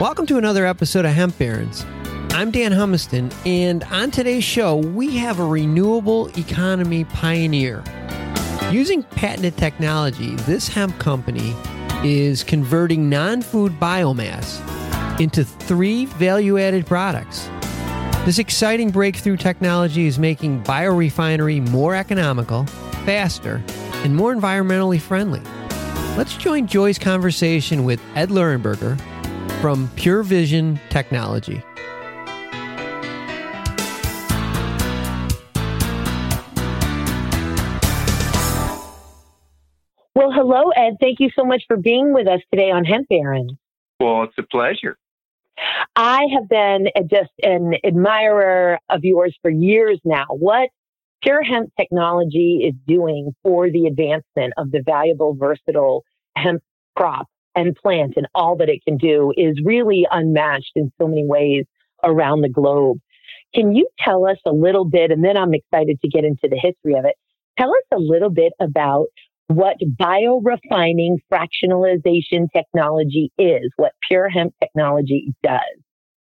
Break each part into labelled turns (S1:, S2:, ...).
S1: Welcome to another episode of Hemp Barons. I'm Dan Humiston, and on today's show, we have a renewable economy pioneer. Using patented technology, this hemp company is converting non food biomass into three value added products. This exciting breakthrough technology is making biorefinery more economical, faster, and more environmentally friendly. Let's join Joy's conversation with Ed Lehrburger from Pure Vision Technology.
S2: Well, hello, Ed. Thank you so much for being with us today on Hemp Baron.
S3: Well, it's a pleasure.
S2: I have been just an admirer of yours for years now. What Pure Hemp Technology is doing for the advancement of the valuable, versatile hemp crop and plant and all that it can do is really unmatched in so many ways around the globe. Can you tell us a little bit, and then I'm excited to get into the history of it. Tell us a little bit about what biorefining fractionalization technology is, what pure hemp technology does.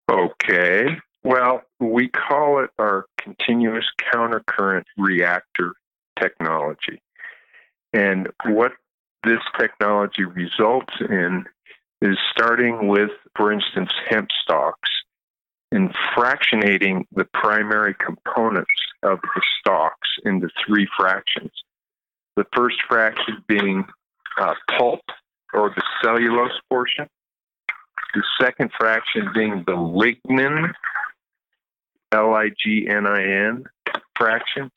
S3: Okay. Well, we call it our continuous countercurrent reactor technology. And what this technology results in is starting with, for instance, hemp stalks and fractionating the primary components of the stalks into three fractions. The first fraction being uh, pulp or the cellulose portion, the second fraction being the lignin, L I G N I N fraction,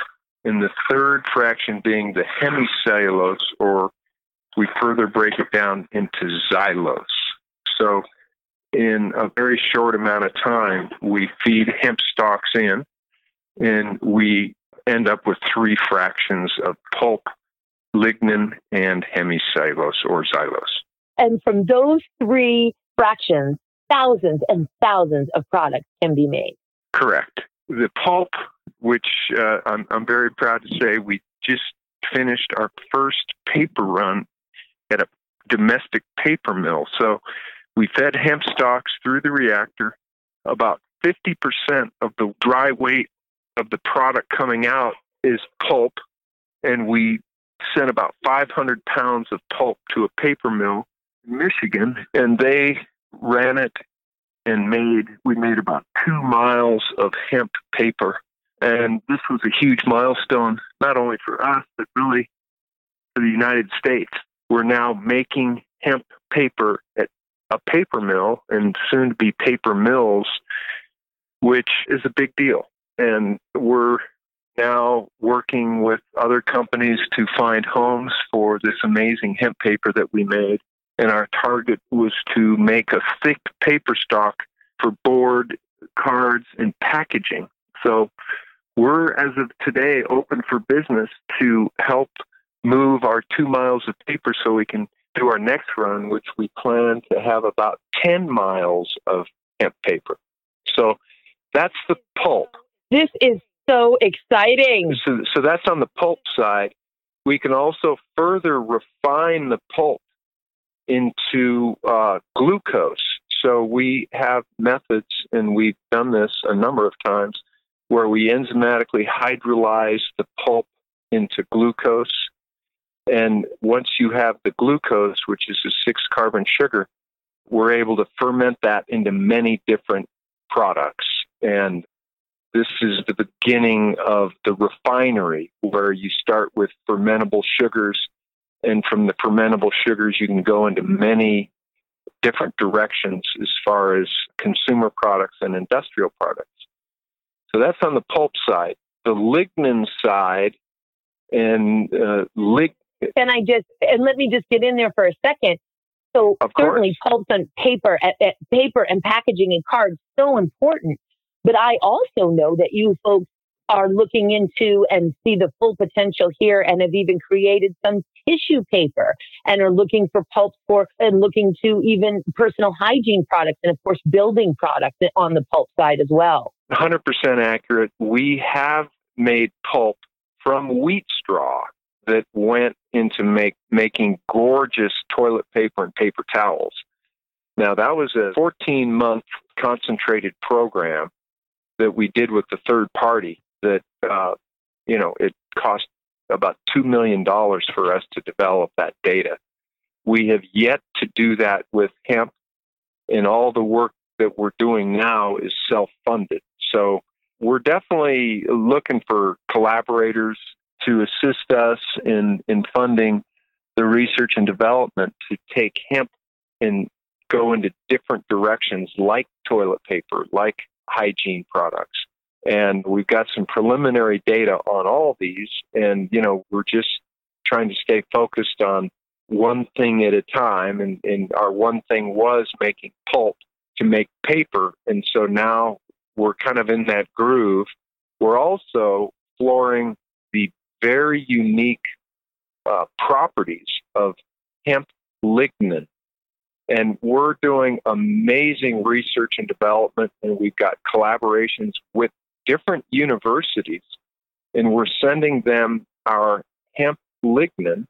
S3: and the third fraction being the hemicellulose or we further break it down into xylose. So, in a very short amount of time, we feed hemp stalks in, and we end up with three fractions of pulp, lignin, and hemicellulose or xylose.
S2: And from those three fractions, thousands and thousands of products can be made.
S3: Correct. The pulp, which uh, I'm, I'm very proud to say, we just finished our first paper run at a domestic paper mill. So we fed hemp stalks through the reactor. About 50% of the dry weight of the product coming out is pulp, and we sent about 500 pounds of pulp to a paper mill in Michigan, and they ran it and made we made about two miles of hemp paper. And this was a huge milestone, not only for us, but really for the United States we're now making hemp paper at a paper mill and soon to be paper mills, which is a big deal. And we're now working with other companies to find homes for this amazing hemp paper that we made. And our target was to make a thick paper stock for board, cards, and packaging. So we're, as of today, open for business to help move our two miles of paper so we can do our next run, which we plan to have about 10 miles of hemp paper. So that's the pulp.
S2: This is so exciting.
S3: So, so that's on the pulp side. We can also further refine the pulp into uh, glucose. So we have methods, and we've done this a number of times, where we enzymatically hydrolyze the pulp into glucose and once you have the glucose, which is a six carbon sugar, we're able to ferment that into many different products. And this is the beginning of the refinery where you start with fermentable sugars. And from the fermentable sugars, you can go into many different directions as far as consumer products and industrial products. So that's on the pulp side. The lignin side and uh, lig-
S2: can I just and let me just get in there for a second? So
S3: of
S2: certainly pulp and paper, at, at paper and packaging and cards so important. But I also know that you folks are looking into and see the full potential here and have even created some tissue paper and are looking for pulp for and looking to even personal hygiene products and of course building products on the pulp side as well.
S3: 100% accurate. We have made pulp from wheat straw that went into make making gorgeous toilet paper and paper towels. Now, that was a 14 month concentrated program that we did with the third party that, uh, you know, it cost about $2 million for us to develop that data. We have yet to do that with hemp, and all the work that we're doing now is self funded. So we're definitely looking for collaborators to assist us in, in funding the research and development to take hemp and go into different directions like toilet paper, like hygiene products. And we've got some preliminary data on all these. And, you know, we're just trying to stay focused on one thing at a time. And, and our one thing was making pulp to make paper. And so now we're kind of in that groove. We're also the very unique uh, properties of hemp lignin. And we're doing amazing research and development, and we've got collaborations with different universities, and we're sending them our hemp lignin.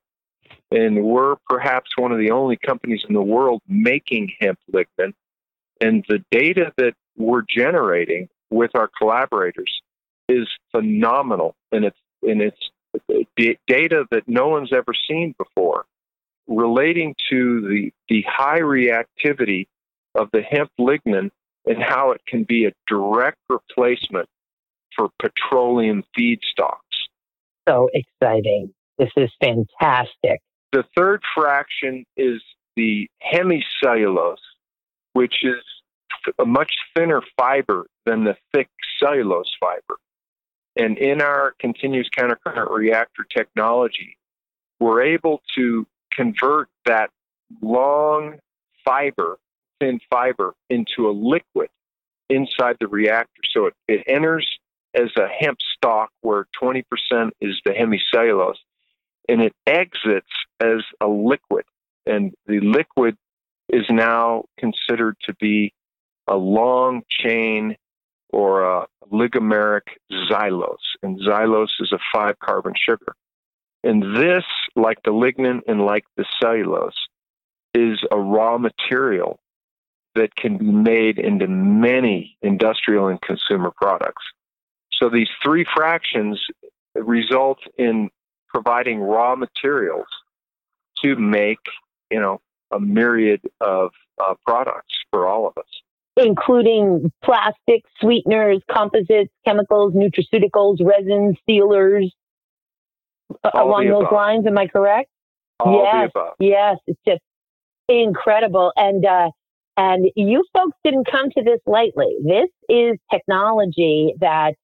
S3: And we're perhaps one of the only companies in the world making hemp lignin. And the data that we're generating with our collaborators is phenomenal, and it's and it's data that no one's ever seen before relating to the, the high reactivity of the hemp lignin and how it can be a direct replacement for petroleum feedstocks.
S2: So exciting. This is fantastic.
S3: The third fraction is the hemicellulose, which is a much thinner fiber than the thick cellulose fiber. And in our continuous countercurrent reactor technology, we're able to convert that long fiber, thin fiber, into a liquid inside the reactor. So it, it enters as a hemp stalk where 20% is the hemicellulose, and it exits as a liquid. And the liquid is now considered to be a long chain or a oligomeric xylose. And xylose is a five carbon sugar. And this, like the lignin and like the cellulose, is a raw material that can be made into many industrial and consumer products. So these three fractions result in providing raw materials to make, you know, a myriad of uh, products for all of us
S2: including plastics, sweeteners, composites, chemicals, nutraceuticals, resins, sealers,
S3: All
S2: along those
S3: above.
S2: lines. Am I correct?
S3: All
S2: yes, yes. It's just incredible. And, uh, and you folks didn't come to this lightly. This is technology that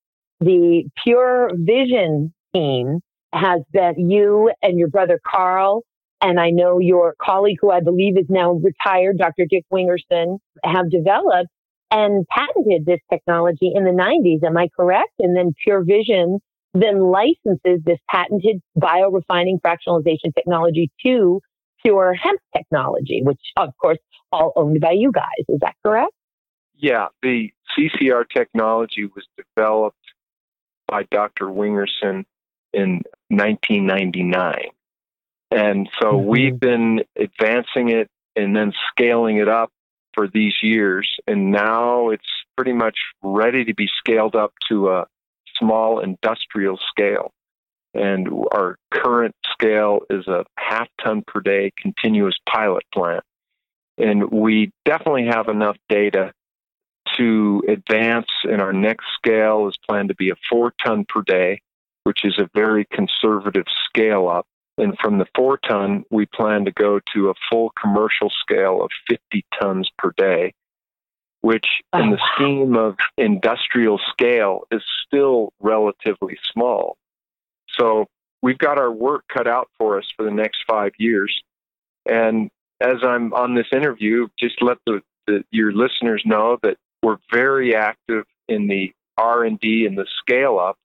S2: the Pure Vision team has been you and your brother Carl and I know your colleague, who I believe is now retired, Dr. Dick Wingerson, have developed and patented this technology in the 90s. Am I correct? And then Pure Vision then licenses this patented biorefining fractionalization technology to Pure Hemp Technology, which, of course, all owned by you guys. Is that correct?
S3: Yeah, the CCR technology was developed by Dr. Wingerson in 1999. And so
S2: Mhm.
S3: we've been advancing it and then scaling it up for these years. And now it's pretty much ready to be scaled up to a small industrial scale. And our current scale is a half ton per day continuous pilot plant. And we definitely have enough data to advance. And our next scale is planned to be a four ton per day, which is a very conservative scale up. And from the four ton, we plan to go to a full commercial scale of 50 tons per day, which oh, in
S2: Oh,
S3: the
S2: wow.
S3: scheme of industrial scale is still relatively small. So we've got our work cut out for us for the next five years. And as I'm on this interview, just let the, the your listeners know that we're very active in the R&D and the scale up.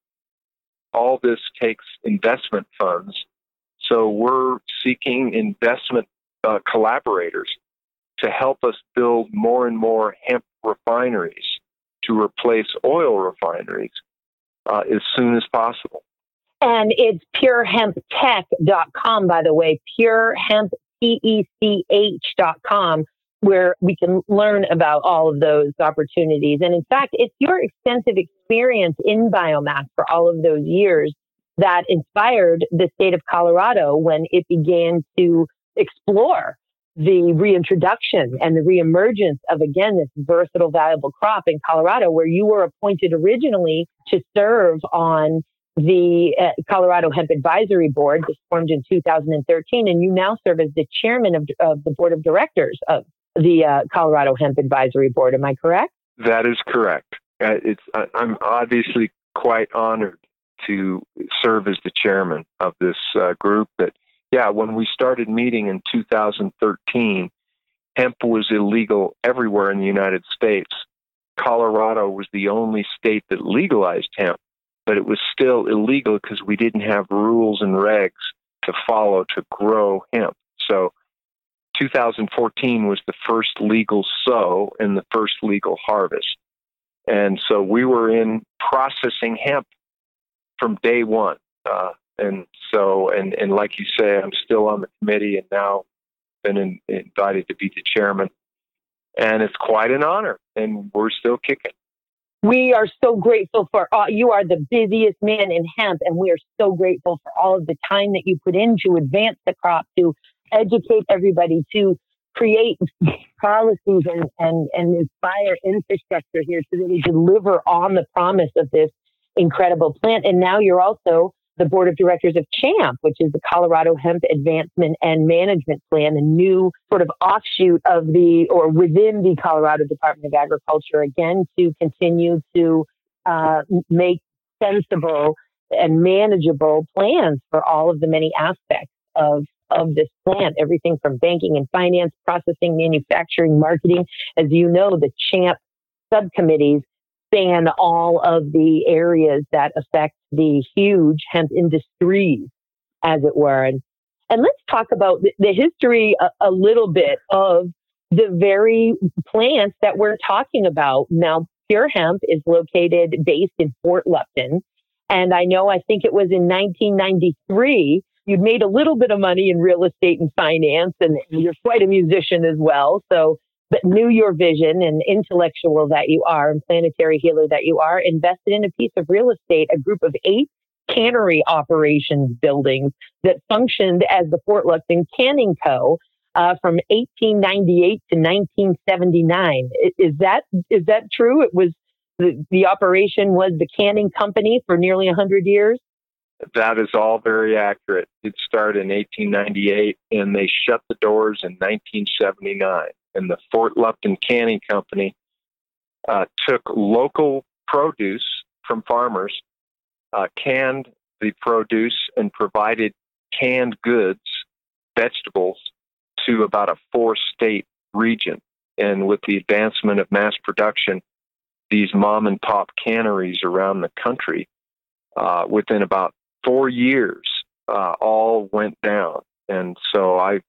S3: All this takes investment funds. So we're seeking investment uh, collaborators to help us build more and more hemp refineries to replace oil refineries uh, as soon as possible.
S2: And it's purehemptech.com, by the way, purehemp, where we can learn about all of those opportunities. And in fact, it's your extensive experience in biomass for all of those years that inspired the state of Colorado when it began to explore the reintroduction and the reemergence of again this versatile valuable crop in Colorado where you were appointed originally to serve on the uh, Colorado Hemp Advisory Board this formed in 2013 and you now serve as the chairman of, of the board of directors of the uh, Colorado Hemp Advisory Board. Am I correct?
S3: That is correct. Uh, it's I'm obviously quite honored to serve as the chairman of this uh, group that yeah, when we started meeting in 2013, hemp was illegal everywhere in the United States. Colorado was the only state that legalized hemp, but it was still illegal because we didn't have rules and regs to follow to grow hemp. So 2014 was the first legal sow and the first legal harvest. And so we were in processing hemp from day one. Uh, and so and and like you say, I'm still on the committee and now been in, invited to be the chairman, and it's quite an honor, and we're still kicking.
S2: We are so grateful for all, you are the busiest man in hemp, and we are so grateful for all of the time that you put in to advance the crop, to educate everybody, to create policies and, and, and inspire infrastructure here so that we deliver on the promise of this incredible plant. And now you're also the board of directors of CHAMP, which is the Colorado Hemp Advancement and Management Plan, a new sort of offshoot of the or within the Colorado Department of Agriculture, again, to continue to uh, make sensible and manageable plans for all of the many aspects of of this plant, everything from banking and finance, processing, manufacturing, marketing. As you know, the CHAMP subcommittees span all of the areas that affect the huge hemp industries, as it were. And, and let's talk about the, the history a, a little bit of the very plants that we're talking about. Now, Pure Hemp is located based in Fort Lupton. And I know, I think it was in 1993, you'd made a little bit of money in real estate and finance, and you're quite a musician as well. So but knew your vision and intellectual that you are and planetary healer that you are, invested in a piece of real estate, a group of eight cannery operations buildings that functioned as the Fort Lupton Canning Co. Uh, from 1898 to 1979. Is that is that true? It was the, the operation was the canning company for nearly 100 years.
S3: That is all very accurate. It started in 1898 and they shut the doors in 1979 and the Fort Lupton Canning Company uh, took local produce from farmers, uh, canned the produce, and provided canned goods, vegetables, to about a four state region. And with the advancement of mass production, these mom and pop canneries around the country, uh, within about four years, uh, all went down. And so I,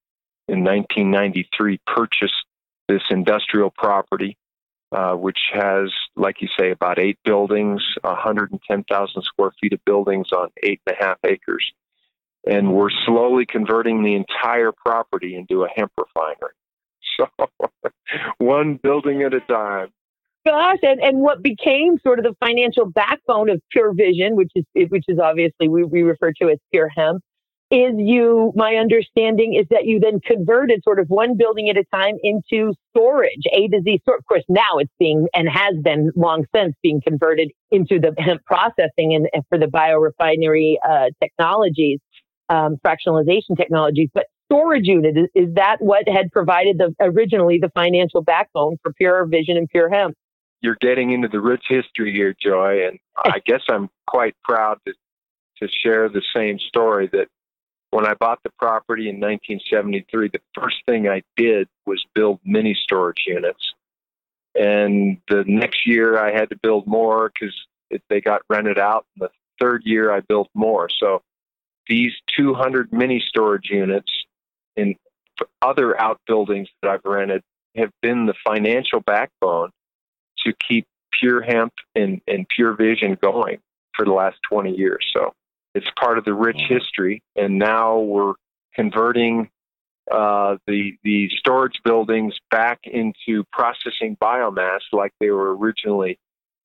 S3: in 1993, purchased this industrial property, uh, which has, like you say, about eight buildings, 110,000 square feet of buildings on eight and a half acres. And we're slowly converting the entire property into a hemp refinery. So, one building at a time.
S2: Gosh, and, and what became sort of the financial backbone of Pure Vision, which is which is obviously we, we refer to as Pure Hemp, is you, my understanding is that you then converted sort of one building at a time into storage, A to Z store. Of course, now it's being and has been long since being converted into the hemp processing and, and for the biorefinery uh, technologies, um, fractionalization technologies. But storage unit is, is that what had provided the originally the financial backbone for Pure Vision and Pure Hemp?
S3: You're getting into the rich history here, Joy, and I guess I'm quite proud to to share the same story that when I bought the property in 1973, the first thing I did was build mini storage units. And the next year I had to build more because they got rented out. And the third year I built more. So these 200 mini storage units in other outbuildings that I've rented have been the financial backbone to keep Pure Hemp and, and Pure Vision going for the last 20 years. So it's part of the rich history, and now we're converting uh, the the storage buildings back into processing biomass like they were originally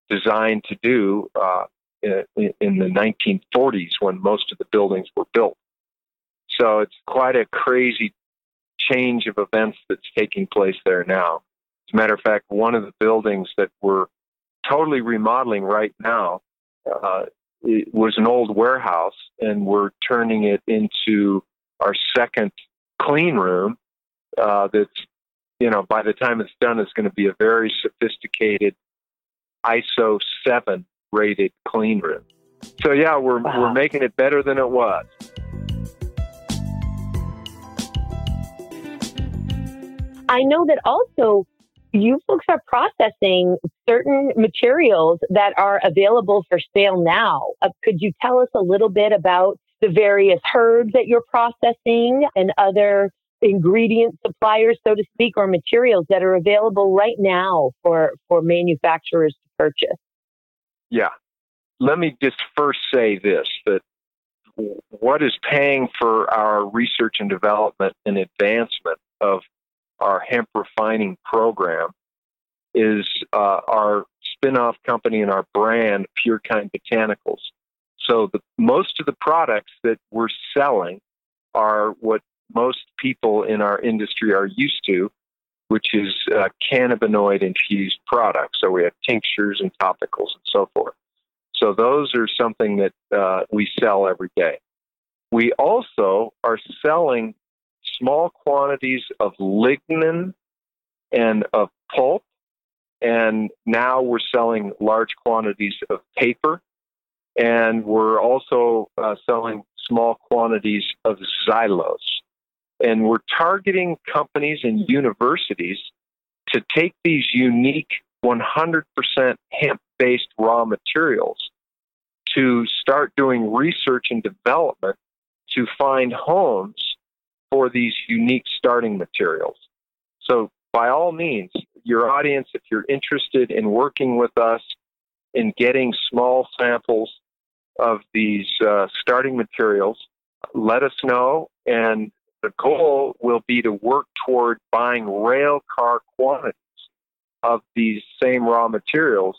S3: designed to do uh, in, in the 1940s when most of the buildings were built. So it's quite a crazy change of events that's taking place there now. As a matter of fact, one of the buildings that we're totally remodeling right now uh, was an old warehouse, and we're turning it into our second clean room. Uh, that's you know by the time it's done, it's going to be a very sophisticated ISO seven rated clean room. So yeah, we're wow. we're making it better than it was.
S2: I know that also you folks are processing certain materials that are available for sale now. Uh, could you tell us a little bit about the various herbs that you're processing and other ingredient suppliers, so to speak, or materials that are available right now for, for manufacturers to purchase?
S3: Yeah. Let me just first say this that what is paying for our research and development and advancement of our hemp refining program is uh, our spin-off company and our brand, Purekind Botanicals. So the, most of the products that we're selling are what most people in our industry are used to, which is uh, cannabinoid infused products. So we have tinctures and topicals and so forth. So those are something that uh, we sell every day. We also are selling small quantities of lignin and of pulp. And now we're selling large quantities of paper. And we're also uh, selling small quantities of xylose. And we're targeting companies and universities to take these unique 100% hemp based raw materials to start doing research and development to find homes for these unique starting materials. So, by all means, your audience, if you're interested in working with us in getting small samples of these uh, starting materials, let us know. And the goal will be to work toward buying rail car quantities of these same raw materials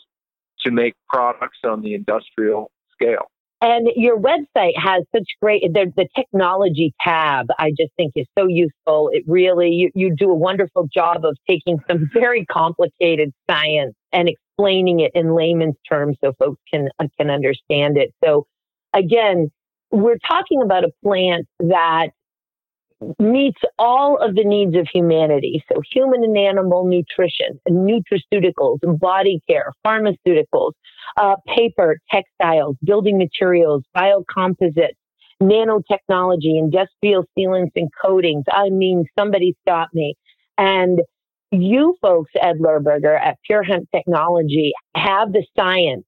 S3: to make products on the industrial scale.
S2: And your website has such great, the, the technology tab, I just think is so useful. It really, you, you do a wonderful job of taking some very complicated science and explaining it in layman's terms so folks can, uh, can understand it. So again, we're talking about a plant that meets all of the needs of humanity. So human and animal nutrition, nutraceuticals, body care, pharmaceuticals, uh, paper, textiles, building materials, biocomposites, nanotechnology, industrial sealants and coatings. I mean, somebody stop me. And you folks Ed Lehrburger at Pure Hemp Technology have the science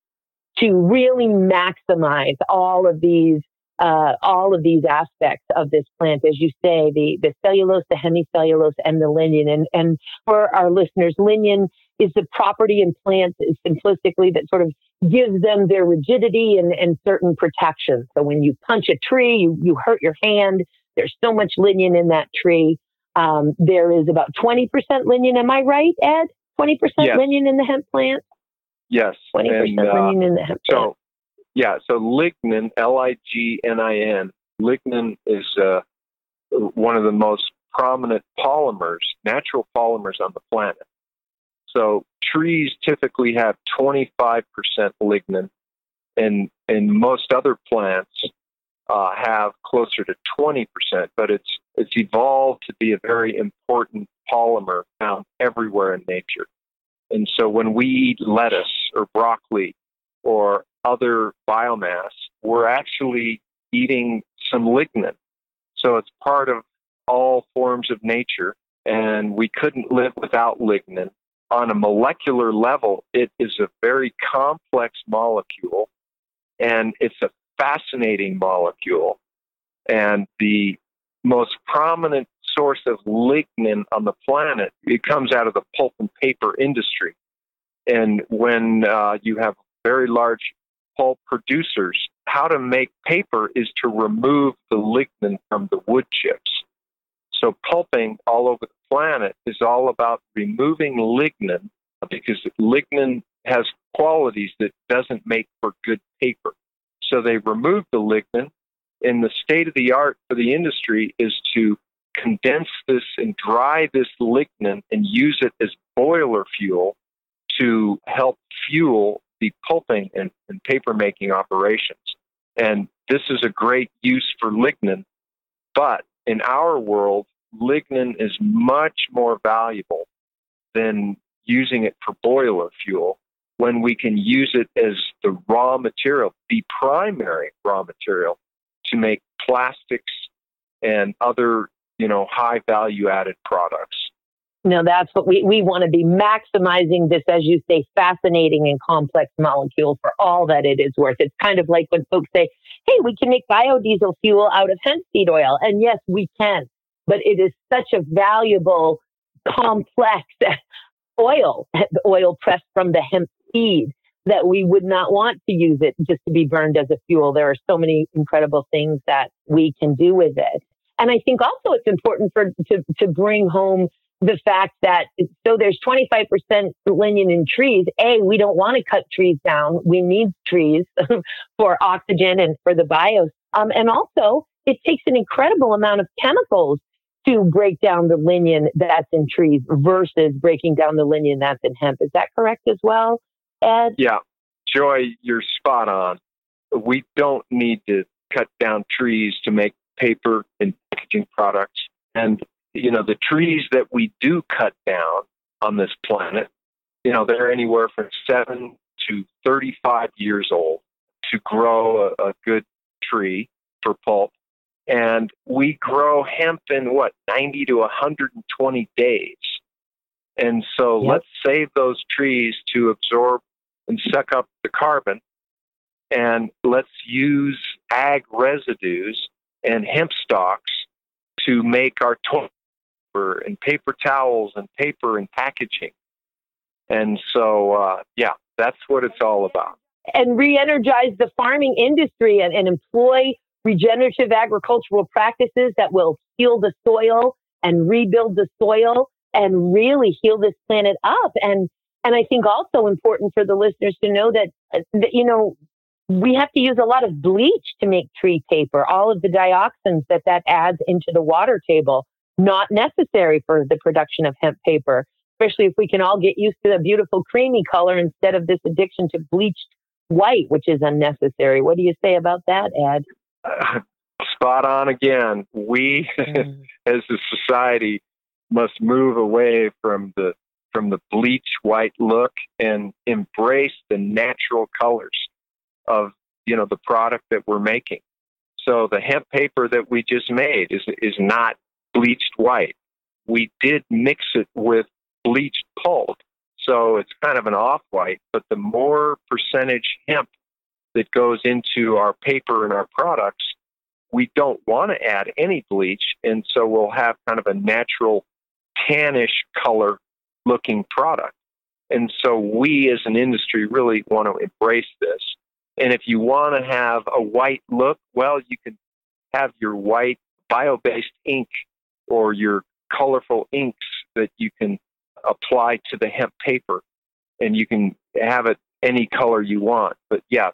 S2: to really maximize all of these uh, all of these aspects of this plant, as you say, the, the cellulose, the hemicellulose, and the lignin. And, and for our listeners, lignin is the property in plants simplistically that sort of gives them their rigidity and, and certain protection. So when you punch a tree, you, you hurt your hand. There's so much lignin in that tree. Um, there is about 20% lignin. Am I right, Ed? 20% yes. lignin in the hemp plant?
S3: Yes.
S2: 20% and, uh, lignin in the hemp plant.
S3: Yeah, so lignin, L I G N I N, lignin is uh, one of the most prominent polymers, natural polymers on the planet. So trees typically have 25% lignin, and and most other plants uh, have closer to 20%. But it's it's evolved to be a very important polymer found everywhere in nature. And so when we eat lettuce or broccoli or other biomass, we're actually eating some lignin. So it's part of all forms of nature, and we couldn't live without lignin. On a molecular level, it is a very complex molecule, and it's a fascinating molecule. And the most prominent source of lignin on the planet, it comes out of the pulp and paper industry. And when uh, you have very large pulp producers, how to make paper is to remove the lignin from the wood chips. So pulping all over the planet is all about removing lignin because lignin has qualities that doesn't make for good paper. So they remove the lignin and the state of the art for the industry is to condense this and dry this lignin and use it as boiler fuel to help fuel the pulping and, and paper making operations. And this is a great use for lignin, but in our world, lignin is much more valuable than using it for boiler fuel when we can use it as the raw material, the primary raw material to make plastics and other, you know, high value added products.
S2: No, that's what we, we want to be maximizing this, as you say, fascinating and complex molecule for all that it is worth. It's kind of like when folks say, hey, we can make biodiesel fuel out of hemp seed oil. And yes, we can, but it is such a valuable, complex oil, oil pressed from the hemp seed that we would not want to use it just to be burned as a fuel. There are so many incredible things that we can do with it. And I think also it's important for to, to bring home the fact that so there's 25% lignin in trees. A, we don't want to cut trees down. We need trees for oxygen and for the bios. Um, and also it takes an incredible amount of chemicals to break down the lignin that's in trees versus breaking down the lignin that's in hemp. Is that correct as well? Ed?
S3: Yeah. Joy, you're spot on. We don't need to cut down trees to make paper and packaging products. And, you know, the trees that we do cut down on this planet, you know, they're anywhere from seven to 35 years old to grow a, a good tree for pulp. And we grow hemp in what, 90 to 120 days. And so yep. let's save those trees to absorb and suck up the carbon. And let's use ag residues and hemp stalks to make our paper and paper towels and paper and packaging. And so, uh, yeah, that's what it's all about.
S2: And re energize the farming industry and, and employ regenerative agricultural practices that will heal the soil and rebuild the soil and really heal this planet up. And and I think also important for the listeners to know that, uh, that, you know, we have to use a lot of bleach to make tree paper, all of the dioxins that that adds into the water table, not necessary for the production of hemp paper, especially if we can all get used to the beautiful creamy color instead of this addiction to bleached white, which is unnecessary. What do you say about that, Ed?
S3: Uh, spot on again. We, mm. as a society, must move away from the from the bleach white look and embrace the natural colors of you know the product that we're making. So the hemp paper that we just made is is not bleached white. We did mix it with bleached pulp, so it's kind of an off white. But the more percentage hemp that goes into our paper and our products, we don't want to add any bleach, and so we'll have kind of a natural tannish color looking product. And so we as an industry really want to embrace this. And if you want to have a white look, well, you can have your white bio based ink or your colorful inks that you can apply to the hemp paper and you can have it any color you want. But yeah,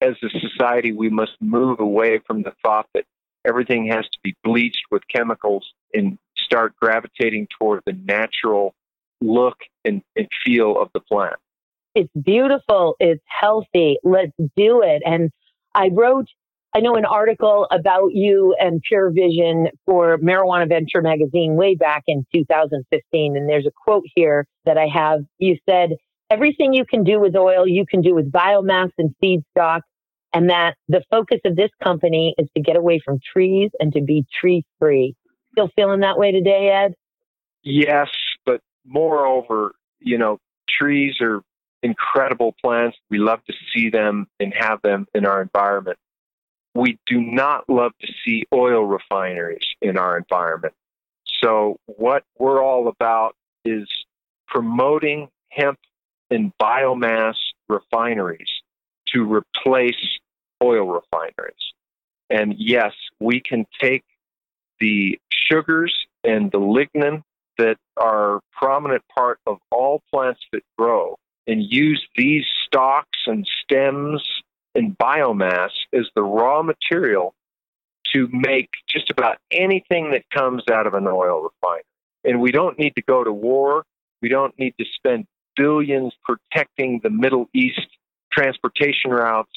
S3: as a society, we must move away from the thought that everything has to be bleached with chemicals and start gravitating toward the natural look and, and feel of the plant.
S2: It's beautiful. It's healthy. Let's do it. And I wrote, I know an article about you and Pure Vision for Marijuana Venture magazine way back in 2015. And there's a quote here that I have. You said, everything you can do with oil, you can do with biomass and feedstock. And that the focus of this company is to get away from trees and to be tree free. Still feeling that way today, Ed?
S3: Yes, but moreover, you know, trees are incredible plants. We love to see them and have them in our environment. We do not love to see oil refineries in our environment. So, what we're all about is promoting hemp and biomass refineries to replace oil refineries. And yes, we can take the sugars and the lignin that are prominent part of all plants that grow and use these stalks and stems and biomass is the raw material to make just about anything that comes out of an oil refinery. And we don't need to go to war. We don't need to spend billions protecting the Middle East transportation routes.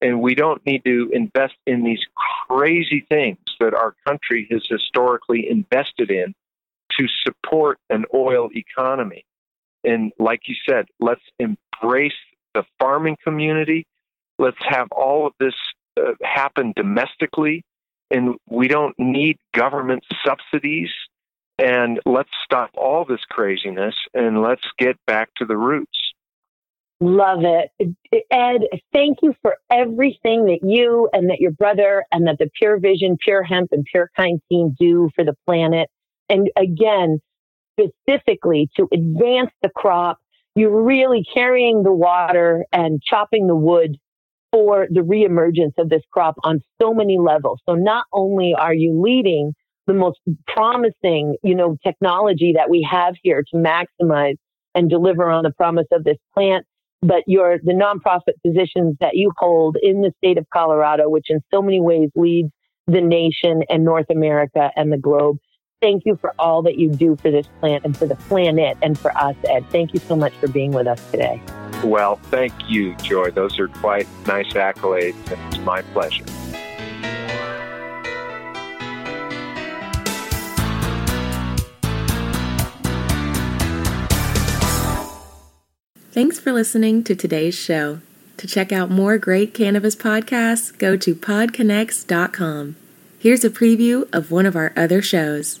S3: And we don't need to invest in these crazy things that our country has historically invested in to support an oil economy. And like you said, let's embrace the farming community. Let's have all of this uh, happen domestically. And we don't need government subsidies. And let's stop all this craziness and let's get back to the roots.
S2: Love it. Ed, thank you for everything that you and that your brother and that the Pure Vision, Pure Hemp, and Pure Kind team do for the planet. And again, specifically to advance the crop, you're really carrying the water and chopping the wood for the reemergence of this crop on so many levels. So not only are you leading the most promising, you know, technology that we have here to maximize and deliver on the promise of this plant, but you're the nonprofit positions that you hold in the state of Colorado, which in so many ways leads the nation and North America and the globe. Thank you for all that you do for this plant and for the planet and for us, Ed. Thank you so much for being with us today.
S3: Well, thank you, Joy. Those are quite nice accolades, and it's my pleasure.
S4: Thanks for listening to today's show. To check out more great cannabis podcasts, go to podconnects.com. Here's a preview of one of our other shows.